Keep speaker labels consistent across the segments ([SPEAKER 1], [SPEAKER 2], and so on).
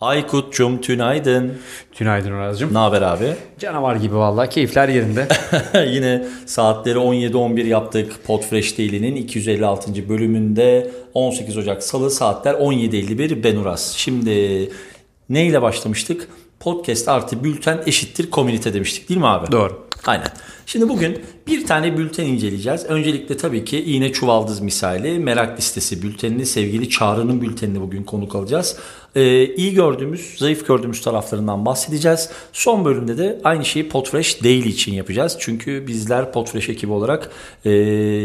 [SPEAKER 1] Aykut'cum tünaydın.
[SPEAKER 2] Tünaydın Uraz'cığım.
[SPEAKER 1] Ne haber abi?
[SPEAKER 2] Canavar gibi vallahi keyifler yerinde.
[SPEAKER 1] Yine saatleri 17-11 yaptık Podfresh Daily'nin 256. bölümünde 18 Ocak Salı saatler 17.51 ben Uraz. Şimdi neyle başlamıştık? Podcast artı bülten eşittir komünite demiştik değil mi abi?
[SPEAKER 2] Doğru.
[SPEAKER 1] Aynen. Şimdi bugün bir tane bülten inceleyeceğiz. Öncelikle tabii ki iğne çuvaldız misali merak listesi bültenini sevgili Çağrı'nın bültenini bugün konuk alacağız. Ee, iyi gördüğümüz, zayıf gördüğümüz taraflarından bahsedeceğiz. Son bölümde de aynı şeyi Podfresh Daily için yapacağız. Çünkü bizler Podfresh ekibi olarak e,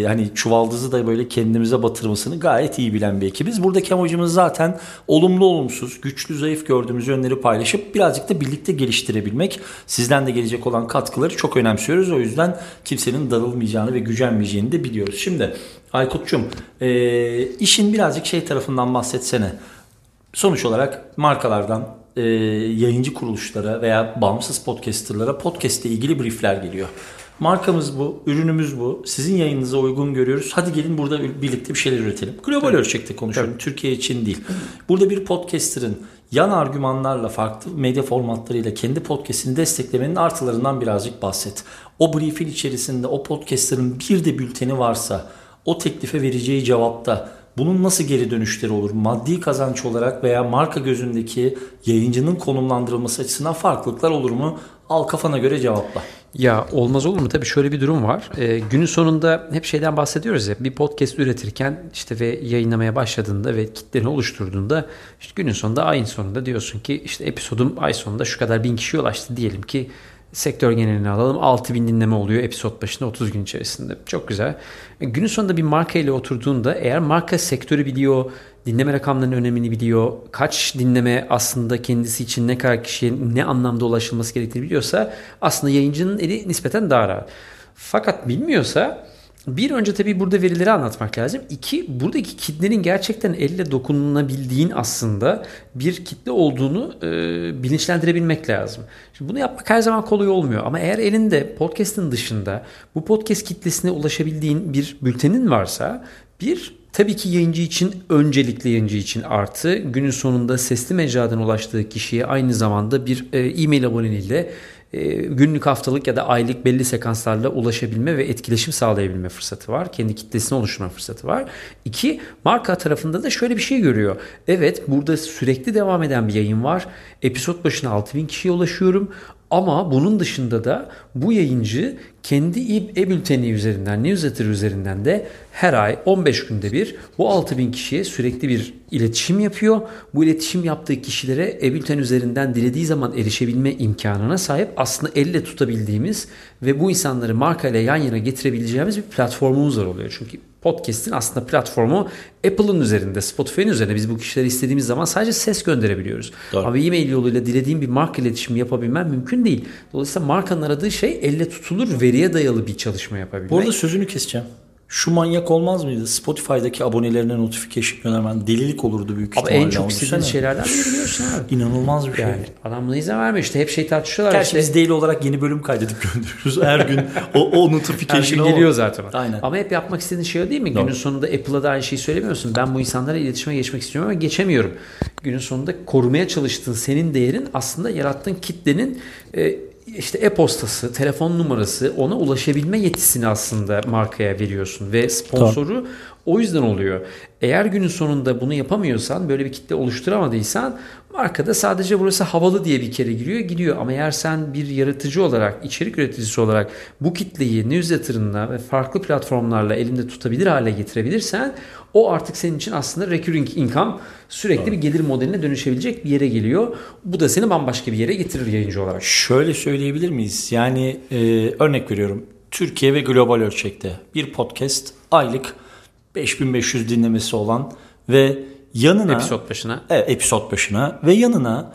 [SPEAKER 1] hani çuvaldızı da böyle kendimize batırmasını gayet iyi bilen bir ekibiz. Buradaki amacımız zaten olumlu olumsuz, güçlü zayıf gördüğümüz yönleri paylaşıp birazcık da birlikte geliştirebilmek. Sizden de gelecek olan katkıları çok önemsiyoruz. O yüzden kimsenin darılmayacağını ve gücenmeyeceğini de biliyoruz. Şimdi Aykut'cum e, işin birazcık şey tarafından bahsetsene. Sonuç olarak markalardan e, yayıncı kuruluşlara veya bağımsız podcasterlara podcast ile ilgili briefler geliyor. Markamız bu, ürünümüz bu. Sizin yayınınıza uygun görüyoruz. Hadi gelin burada birlikte bir şeyler üretelim. Global evet. ölçekte konuşuyorum. Evet. Türkiye için değil. Burada bir podcaster'ın yan argümanlarla farklı medya formatlarıyla kendi podcast'ini desteklemenin artılarından birazcık bahset. O briefin içerisinde o podcaster'ın bir de bülteni varsa o teklife vereceği cevapta bunun nasıl geri dönüşleri olur? Maddi kazanç olarak veya marka gözündeki yayıncının konumlandırılması açısından farklılıklar olur mu? Al kafana göre cevapla.
[SPEAKER 2] Ya olmaz olur mu? Tabii şöyle bir durum var. Ee, günün sonunda hep şeyden bahsediyoruz ya. Bir podcast üretirken işte ve yayınlamaya başladığında ve kitleni oluşturduğunda işte günün sonunda ayın sonunda diyorsun ki işte episodum ay sonunda şu kadar bin kişiye ulaştı diyelim ki sektör genelini alalım. 6000 dinleme oluyor episod başına 30 gün içerisinde. Çok güzel. E, günün sonunda bir marka ile oturduğunda eğer marka sektörü biliyor, dinleme rakamlarının önemini biliyor, kaç dinleme aslında kendisi için ne kadar kişiye ne anlamda ulaşılması gerektiğini biliyorsa aslında yayıncının eli nispeten daha rahat. Fakat bilmiyorsa bir önce tabii burada verileri anlatmak lazım. İki, buradaki kitlenin gerçekten elle dokununabildiğin aslında bir kitle olduğunu e, bilinçlendirebilmek lazım. Şimdi bunu yapmak her zaman kolay olmuyor. Ama eğer elinde podcast'ın dışında bu podcast kitlesine ulaşabildiğin bir bültenin varsa bir Tabii ki yayıncı için öncelikli yayıncı için artı günün sonunda sesli mecradan ulaştığı kişiye aynı zamanda bir e, e-mail aboneliğiyle günlük haftalık ya da aylık belli sekanslarla ulaşabilme ve etkileşim sağlayabilme fırsatı var. Kendi kitlesini oluşturma fırsatı var. İki, marka tarafında da şöyle bir şey görüyor. Evet burada sürekli devam eden bir yayın var. Episod başına 6000 kişiye ulaşıyorum. Ama bunun dışında da bu yayıncı kendi e-bülteni üzerinden, newsletter üzerinden de her ay 15 günde bir bu 6000 kişiye sürekli bir iletişim yapıyor. Bu iletişim yaptığı kişilere e-bülten üzerinden dilediği zaman erişebilme imkanına sahip aslında elle tutabildiğimiz ve bu insanları markayla yan yana getirebileceğimiz bir platformumuz var oluyor. Çünkü podcast'in aslında platformu Apple'ın üzerinde, Spotify'ın üzerinde biz bu kişilere istediğimiz zaman sadece ses gönderebiliyoruz. Doğru. Ama e-mail yoluyla dilediğim bir marka iletişimi yapabilmem mümkün değil. Dolayısıyla markanın aradığı şey elle tutulur, veriye dayalı bir çalışma yapabilmek.
[SPEAKER 1] Bu arada sözünü keseceğim. Şu manyak olmaz mıydı? Spotify'daki abonelerine notification göndermen delilik olurdu büyük ihtimalle.
[SPEAKER 2] Abi en çok istediğin şeylerden biri biliyorsun abi.
[SPEAKER 1] İnanılmaz bir şey. Yani
[SPEAKER 2] adam buna izin vermiyor işte hep şey tartışıyorlar.
[SPEAKER 1] Gerçi işte. biz daily olarak yeni bölüm kaydedip gönderiyoruz. Her gün o, o notification
[SPEAKER 2] geliyor zaten. Aynen. Ama hep yapmak istediğin şey o değil mi? Doğru. Günün sonunda Apple'a da aynı şeyi söylemiyorsun. Ben bu insanlara iletişime geçmek istiyorum ama geçemiyorum. Günün sonunda korumaya çalıştığın senin değerin aslında yarattığın kitlenin e, işte e-postası, telefon numarası ona ulaşabilme yetisini aslında markaya veriyorsun ve sponsoru tamam. o yüzden oluyor. Eğer günün sonunda bunu yapamıyorsan, böyle bir kitle oluşturamadıysan markada sadece burası havalı diye bir kere giriyor, gidiyor. Ama eğer sen bir yaratıcı olarak, içerik üreticisi olarak bu kitleyi newsletter'ınla ve farklı platformlarla elinde tutabilir hale getirebilirsen o artık senin için aslında recurring income sürekli bir gelir modeline dönüşebilecek bir yere geliyor. Bu da seni bambaşka bir yere getirir yayıncı olarak.
[SPEAKER 1] Şöyle söyleyebilir miyiz? Yani e, örnek veriyorum. Türkiye ve global ölçekte bir podcast aylık 5500 dinlemesi olan ve yanına
[SPEAKER 2] episod başına
[SPEAKER 1] evet, episod başına ve yanına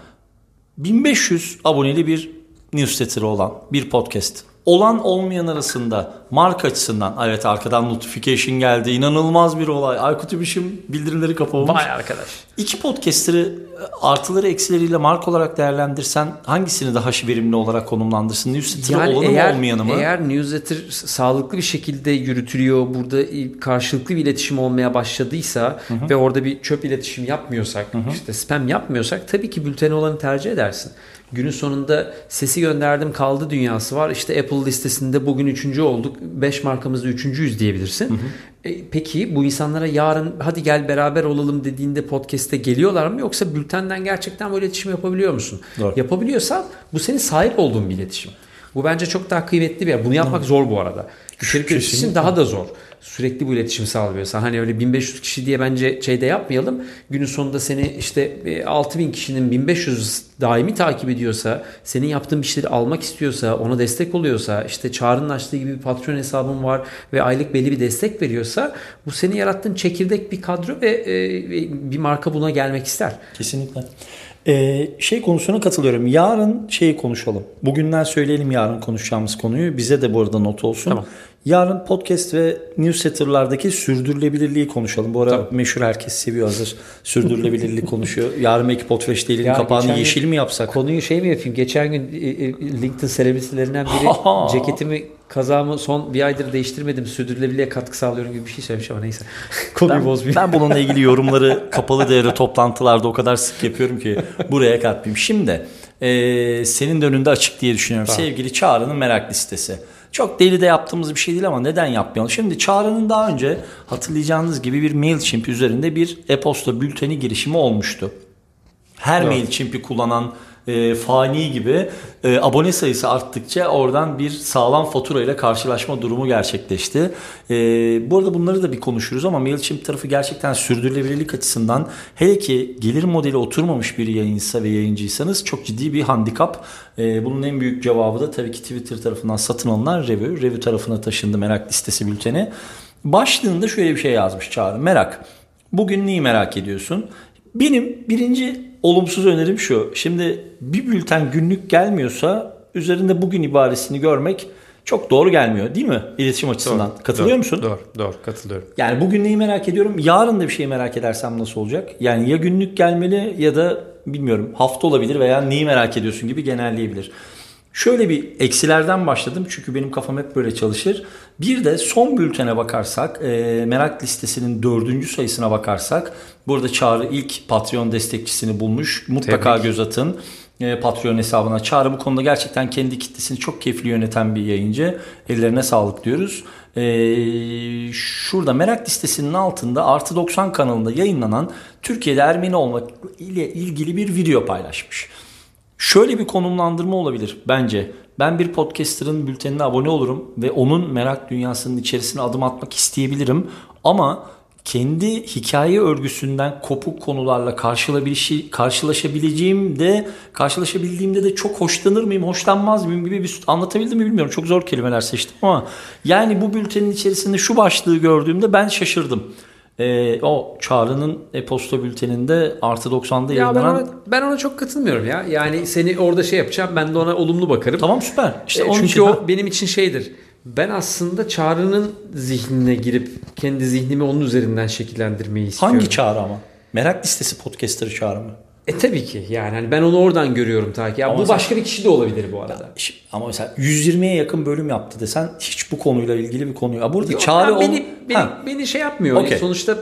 [SPEAKER 1] 1500 aboneli bir newsletter olan bir podcast olan olmayan arasında marka açısından evet arkadan notification geldi. İnanılmaz bir olay. Aykut Ümüş'ün bildirimleri kapamış.
[SPEAKER 2] Vay arkadaş.
[SPEAKER 1] İki podcaster'ı artıları eksileriyle marka olarak değerlendirsen hangisini daha verimli olarak konumlandırsın? Newsletter'ı
[SPEAKER 2] Yani
[SPEAKER 1] olanı
[SPEAKER 2] eğer,
[SPEAKER 1] mı olmayanı mı?
[SPEAKER 2] eğer newsletter sağlıklı bir şekilde yürütülüyor, burada karşılıklı bir iletişim olmaya başladıysa ve orada bir çöp iletişim yapmıyorsak, işte spam yapmıyorsak tabii ki bülten olanı tercih edersin. Günün sonunda sesi gönderdim kaldı dünyası var. İşte Apple listesinde bugün üçüncü olduk. 5 markamızda üçüncüyüz diyebilirsin. E, peki bu insanlara yarın hadi gel beraber olalım dediğinde podcast'te geliyorlar mı? Yoksa bültenden gerçekten bu iletişim yapabiliyor musun?
[SPEAKER 1] Doğru.
[SPEAKER 2] Yapabiliyorsan bu senin sahip olduğun bir iletişim. Bu bence çok daha kıymetli bir yer. Bunu yapmak zor bu arada. İçerik üreticisi daha da zor. Sürekli bu iletişim sağlıyorsan hani öyle 1500 kişi diye bence şeyde yapmayalım. Günün sonunda seni işte e, 6000 kişinin 1500 daimi takip ediyorsa, senin yaptığın bir şeyleri almak istiyorsa, ona destek oluyorsa, işte Çağrı'nın açtığı gibi bir patron hesabın var ve aylık belli bir destek veriyorsa bu senin yarattığın çekirdek bir kadro ve e, bir marka buna gelmek ister.
[SPEAKER 1] Kesinlikle. Ee, şey konusuna katılıyorum. Yarın şeyi konuşalım. Bugünden söyleyelim yarın konuşacağımız konuyu. Bize de bu arada not olsun.
[SPEAKER 2] Tamam.
[SPEAKER 1] Yarın podcast ve newsletter'lardaki sürdürülebilirliği konuşalım. Bu ara
[SPEAKER 2] Tamam.
[SPEAKER 1] meşhur herkes seviyor hazır. Sürdürülebilirlik konuşuyor. Yarın belki Potfresh değilin
[SPEAKER 2] Ya
[SPEAKER 1] kapağını
[SPEAKER 2] geçen gün-
[SPEAKER 1] yeşil mi yapsak?
[SPEAKER 2] Konuyu şey mi yapayım? Geçen gün e, e, LinkedIn selebritilerinden biri ceketimi kazağımı son bir aydır değiştirmedim. Sürdürülebilirliğe katkı sağlıyorum gibi bir şey söylemiş ama neyse. Konuyu
[SPEAKER 1] Ben,
[SPEAKER 2] bozmayayım.
[SPEAKER 1] ben bununla ilgili yorumları kapalı devre toplantılarda o kadar sık yapıyorum ki buraya katmayayım. Şimdi e, senin de önünde açık diye düşünüyorum.
[SPEAKER 2] Tamam.
[SPEAKER 1] Sevgili Çağrı'nın merak listesi. Çok deli de yaptığımız bir şey değil ama neden yapmayalım? Şimdi Çağrı'nın daha önce hatırlayacağınız gibi bir MailChimp üzerinde bir e-posta bülteni girişimi olmuştu. Her
[SPEAKER 2] Evet.
[SPEAKER 1] MailChimp'i kullanan e, fani gibi e, abone sayısı arttıkça oradan bir sağlam fatura ile karşılaşma durumu gerçekleşti. E, bu arada bunları da bir konuşuruz ama MailChimp tarafı gerçekten sürdürülebilirlik açısından hele ki gelir modeli oturmamış bir yayıncıysa ve yayıncıysanız çok ciddi bir handikap. E, bunun en büyük cevabı da tabii ki Twitter tarafından satın alınan Review. Review tarafına taşındı merak listesi bülteni. Başlığında şöyle bir şey yazmış Çağrı. Merak. Bugün neyi merak ediyorsun? Benim birinci olumsuz önerim şu. Şimdi bir bülten günlük gelmiyorsa üzerinde bugün ibaresini görmek çok doğru gelmiyor değil mi? İletişim açısından. Katılıyor
[SPEAKER 2] Doğru,
[SPEAKER 1] musun?
[SPEAKER 2] Doğru, doğru katılıyorum.
[SPEAKER 1] Yani bugün neyi merak ediyorum? Yarın da bir şey merak edersem nasıl olacak? Yani ya günlük gelmeli ya da bilmiyorum hafta olabilir veya neyi merak ediyorsun gibi genelleyebilir. Şöyle bir eksilerden başladım çünkü benim kafam hep böyle çalışır. Bir de son bültene bakarsak, e, merak listesinin dördüncü sayısına bakarsak, burada Çağrı ilk Patreon destekçisini bulmuş. Mutlaka
[SPEAKER 2] Tebrik.
[SPEAKER 1] göz atın e, Patreon hesabına. Çağrı bu konuda gerçekten kendi kitlesini çok keyifli yöneten bir yayıncı. Ellerine sağlık diyoruz. E, şurada merak listesinin altında Artı 90 kanalında yayınlanan Türkiye'de Ermeni olmak ile ilgili bir video paylaşmış. Şöyle bir konumlandırma olabilir bence. Ben bir podcaster'ın bültenine abone olurum ve onun merak dünyasının içerisine adım atmak isteyebilirim. Ama kendi hikaye örgüsünden kopuk konularla karşılaşabileceğim de karşılaşabildiğimde de çok hoşlanır mıyım, hoşlanmaz mıyım gibi bir anlatabildim mi bilmiyorum. Çok zor kelimeler seçtim ama yani bu bültenin içerisinde şu başlığı gördüğümde ben şaşırdım. Ee, o Çağrı'nın e-posta bülteninde artı 90'da
[SPEAKER 2] Ya ben
[SPEAKER 1] yayınlanan...
[SPEAKER 2] ona, ben ona çok katılmıyorum ya. Yani seni orada şey yapacağım ben de ona olumlu bakarım.
[SPEAKER 1] Tamam süper. İşte
[SPEAKER 2] E,
[SPEAKER 1] onun
[SPEAKER 2] Çünkü
[SPEAKER 1] için,
[SPEAKER 2] o
[SPEAKER 1] ha.
[SPEAKER 2] benim için şeydir. Ben aslında Çağrı'nın zihnine girip kendi zihnimi onun üzerinden şekillendirmeyi istiyorum.
[SPEAKER 1] Hangi çağrı ama? Merak listesi podcaster'ı çağrı mı?
[SPEAKER 2] E tabii ki yani hani ben onu oradan görüyorum ta ki. Ya
[SPEAKER 1] Ama
[SPEAKER 2] bu
[SPEAKER 1] sen-
[SPEAKER 2] başka bir kişi de olabilir bu arada.
[SPEAKER 1] Ama mesela 120'ye yakın bölüm yaptı desen hiç bu konuyla ilgili bir konuyu. Ha burada
[SPEAKER 2] Yok, beni,
[SPEAKER 1] ol-
[SPEAKER 2] beni,
[SPEAKER 1] Ha,
[SPEAKER 2] beni şey yapmıyor.
[SPEAKER 1] Okey.
[SPEAKER 2] Sonuçta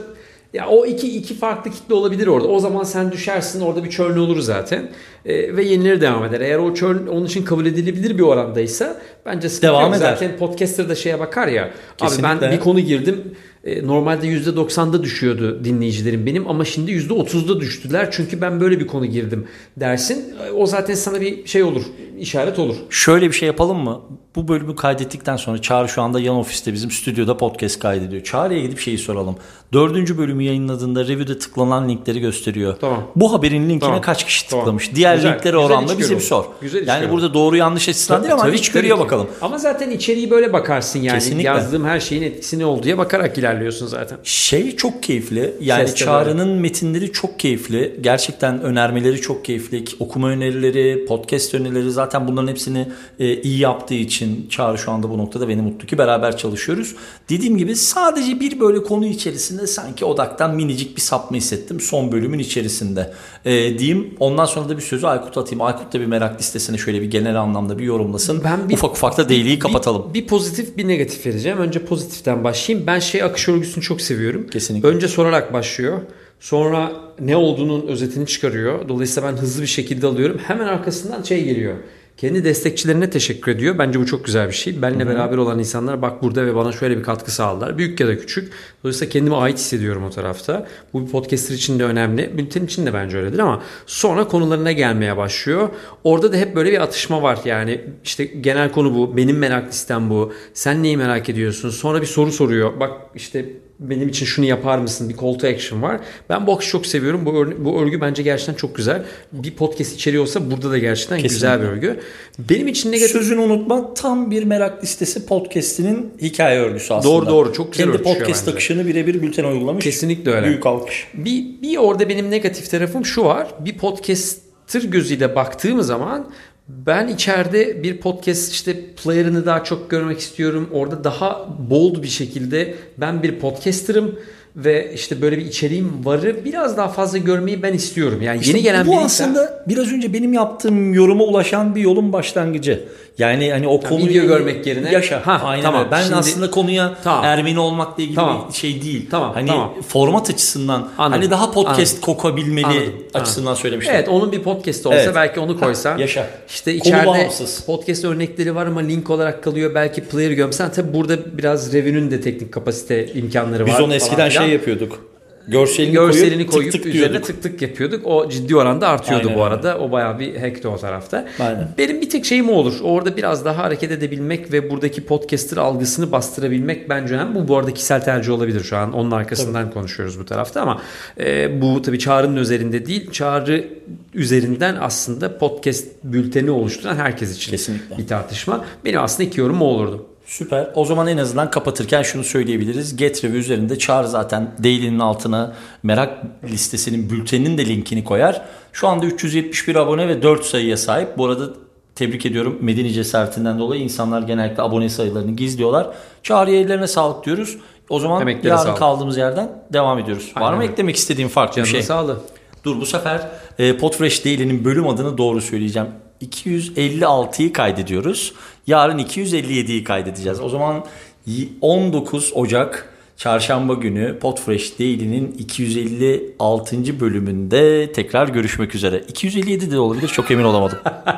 [SPEAKER 2] ya o iki iki farklı kitle olabilir orada. O zaman sen düşersin orada bir churn olur zaten. E, ve yenileri devam eder. Eğer o churn onun için kabul edilebilir bir orandaysa bence
[SPEAKER 1] Devam eder.
[SPEAKER 2] Zaten podcaster da şeye bakar ya. Abi
[SPEAKER 1] Kesinlikle.
[SPEAKER 2] ben bir konu girdim. e, Normalde %90'da düşüyordu dinleyicilerim benim ama şimdi %30'da düştüler. Çünkü ben böyle bir konu girdim dersin. E, O zaten sana bir şey olur. İşaret olur.
[SPEAKER 1] Şöyle bir şey yapalım mı? Bu bölümü kaydettikten sonra Çağrı şu anda yan ofiste bizim stüdyoda podcast kaydediyor. Çağrı'ya gidip şeyi soralım. Dördüncü bölümü yayınladığında review'de tıklanan linkleri gösteriyor.
[SPEAKER 2] Tamam.
[SPEAKER 1] Bu haberin linkine
[SPEAKER 2] Tamam.
[SPEAKER 1] kaç kişi
[SPEAKER 2] Tamam.
[SPEAKER 1] tıklamış? Diğer
[SPEAKER 2] Güzel.
[SPEAKER 1] linklere
[SPEAKER 2] Güzel
[SPEAKER 1] oranla bize bir sor.
[SPEAKER 2] Güzel
[SPEAKER 1] yani burada doğru yanlış açısından değil ama
[SPEAKER 2] Tabii
[SPEAKER 1] içgörüye
[SPEAKER 2] tabii
[SPEAKER 1] bakalım.
[SPEAKER 2] Ama zaten içeriği böyle bakarsın yani.
[SPEAKER 1] Kesinlikle.
[SPEAKER 2] Yazdığım her şeyin etkisi ne olduğuya bakarak ilerliyorsun zaten.
[SPEAKER 1] Şey çok keyifli. Yani Çağrı'nın metinleri çok keyifli. Gerçekten önermeleri çok keyifli. Okuma önerileri, podcast önerileri zaten bunların hepsini e, iyi yaptığı için Çağrı şu anda bu noktada beni mutlu ki beraber çalışıyoruz. Dediğim gibi sadece bir böyle konu içerisinde sanki odaktan minicik bir sapma hissettim son bölümün içerisinde. E, diyeyim. Ondan sonra da bir sözü Aykut'a atayım. Aykut da bir merak listesine şöyle bir genel anlamda bir yorumlasın.
[SPEAKER 2] Ben bir-
[SPEAKER 1] ufak ufak da daily'yi kapatalım.
[SPEAKER 2] Bir, bir pozitif bir negatif vereceğim. Önce pozitiften başlayayım. Ben şey akış örgüsünü çok seviyorum.
[SPEAKER 1] Kesinlikle.
[SPEAKER 2] Önce sorarak başlıyor. Sonra ne olduğunun özetini çıkarıyor. Dolayısıyla ben hızlı bir şekilde alıyorum. Hemen arkasından şey geliyor. Kendi destekçilerine teşekkür ediyor. Bence bu çok güzel bir şey. Benimle beraber olan insanlar bak burada ve bana şöyle bir katkı sağladılar. Büyük ya da küçük. Dolayısıyla kendime ait hissediyorum o tarafta. Bu bir podcaster için de önemli. Bülten için de bence öyledir ama sonra konularına gelmeye başlıyor. Orada da hep böyle bir atışma var. Yani işte genel konu bu. Benim merak listem bu. Sen neyi merak ediyorsun? Sonra bir soru soruyor. Bak işte benim için şunu yapar mısın? Bir call to action var. Ben bu akışı çok seviyorum. Bu, örgü, bu örgü bence gerçekten çok güzel. Bir podcast içeriği olsa burada da gerçekten güzel bir örgü. Benim için negatif...
[SPEAKER 1] Sözünü unutma tam bir merak listesi podcast'inin hikaye örgüsü aslında.
[SPEAKER 2] Doğru, doğru. Çok güzel
[SPEAKER 1] Kendi podcast akışını birebir bülten uygulamış.
[SPEAKER 2] Kesinlikle öyle.
[SPEAKER 1] Büyük alkış.
[SPEAKER 2] Bir, bir orada benim negatif tarafım şu var. Bir podcaster gözüyle baktığım zaman ben içeride bir podcast işte player'ını daha çok görmek istiyorum. Orada daha bold bir şekilde ben bir podcaster'ım ve işte böyle bir içeriğim varı biraz daha fazla görmeyi ben istiyorum. Yani
[SPEAKER 1] İşte
[SPEAKER 2] yeni gelen
[SPEAKER 1] bu
[SPEAKER 2] biriyse-
[SPEAKER 1] aslında biraz önce benim yaptığım yoruma ulaşan bir yolun başlangıcı. Yani hani o konuyu
[SPEAKER 2] video görmek yerine-
[SPEAKER 1] yaşa.
[SPEAKER 2] Ha,
[SPEAKER 1] Aynen
[SPEAKER 2] tamam.
[SPEAKER 1] öyle. Ben
[SPEAKER 2] Şimdi-
[SPEAKER 1] aslında konuya
[SPEAKER 2] Tamam.
[SPEAKER 1] Ermeni olmakla ilgili
[SPEAKER 2] Tamam.
[SPEAKER 1] bir şey değil.
[SPEAKER 2] Tamam,
[SPEAKER 1] Hani
[SPEAKER 2] tamam.
[SPEAKER 1] format açısından
[SPEAKER 2] Anladım,
[SPEAKER 1] hani daha podcast
[SPEAKER 2] anladım.
[SPEAKER 1] kokabilmeli
[SPEAKER 2] Anladım,
[SPEAKER 1] açısından
[SPEAKER 2] anladım.
[SPEAKER 1] söylemiştim.
[SPEAKER 2] Evet onun bir podcast olsa
[SPEAKER 1] Evet.
[SPEAKER 2] belki onu koysan.
[SPEAKER 1] Ha, yaşa.
[SPEAKER 2] İşte
[SPEAKER 1] Konu
[SPEAKER 2] içeride
[SPEAKER 1] bağımsız.
[SPEAKER 2] podcast örnekleri var ama link olarak kalıyor. Belki player gömsen tabi burada biraz review'nun de teknik kapasite imkanları var.
[SPEAKER 1] Biz onu eskiden
[SPEAKER 2] filan.
[SPEAKER 1] Şey yapıyorduk. Görselini,
[SPEAKER 2] Görselini
[SPEAKER 1] koyup,
[SPEAKER 2] koyup
[SPEAKER 1] tık tık
[SPEAKER 2] üzerine
[SPEAKER 1] diyorduk.
[SPEAKER 2] tık tık yapıyorduk. O ciddi oranda artıyordu
[SPEAKER 1] Aynen
[SPEAKER 2] bu
[SPEAKER 1] öyle.
[SPEAKER 2] arada. O bayağı bir hackti o tarafta.
[SPEAKER 1] Aynen.
[SPEAKER 2] Benim bir tek şeyim olur. Orada biraz daha hareket edebilmek ve buradaki podcaster algısını bastırabilmek bence önemli. Bu bu arada kişisel tercih olabilir şu an. Onun arkasından konuşuyoruz bu tarafta ama e, bu tabii çağrının üzerinde değil. Çağrı üzerinden aslında podcast bülteni oluşturan herkes için
[SPEAKER 1] Kesinlikle.
[SPEAKER 2] bir tartışma. Benim aslında iki yorumum o olurdu.
[SPEAKER 1] Süper. O zaman en azından kapatırken şunu söyleyebiliriz. GetReview üzerinde Çağrı zaten Daily'nin altına merak listesinin bülteninin de linkini koyar. Şu anda 371 abone ve 4 sayıya sahip. Bu arada tebrik ediyorum. Medeni cesaretinden dolayı insanlar genellikle abone sayılarını gizliyorlar. Çağrı'ya ellerine sağlık diyoruz. O zaman
[SPEAKER 2] Emeklere
[SPEAKER 1] yarın
[SPEAKER 2] sağlık.
[SPEAKER 1] kaldığımız yerden devam ediyoruz. Var
[SPEAKER 2] Aynen
[SPEAKER 1] mı
[SPEAKER 2] öyle.
[SPEAKER 1] eklemek istediğin farklı bir şey?
[SPEAKER 2] sağlığı.
[SPEAKER 1] Dur bu sefer e, Podfresh Daily'nin bölüm adını doğru söyleyeceğim. 256'yı kaydediyoruz. Yarın 257'yi kaydedeceğiz. O zaman y- 19 Ocak Çarşamba günü Podfresh Daily'nin 256. bölümünde tekrar görüşmek üzere. 257 de olabilir çok emin olamadım.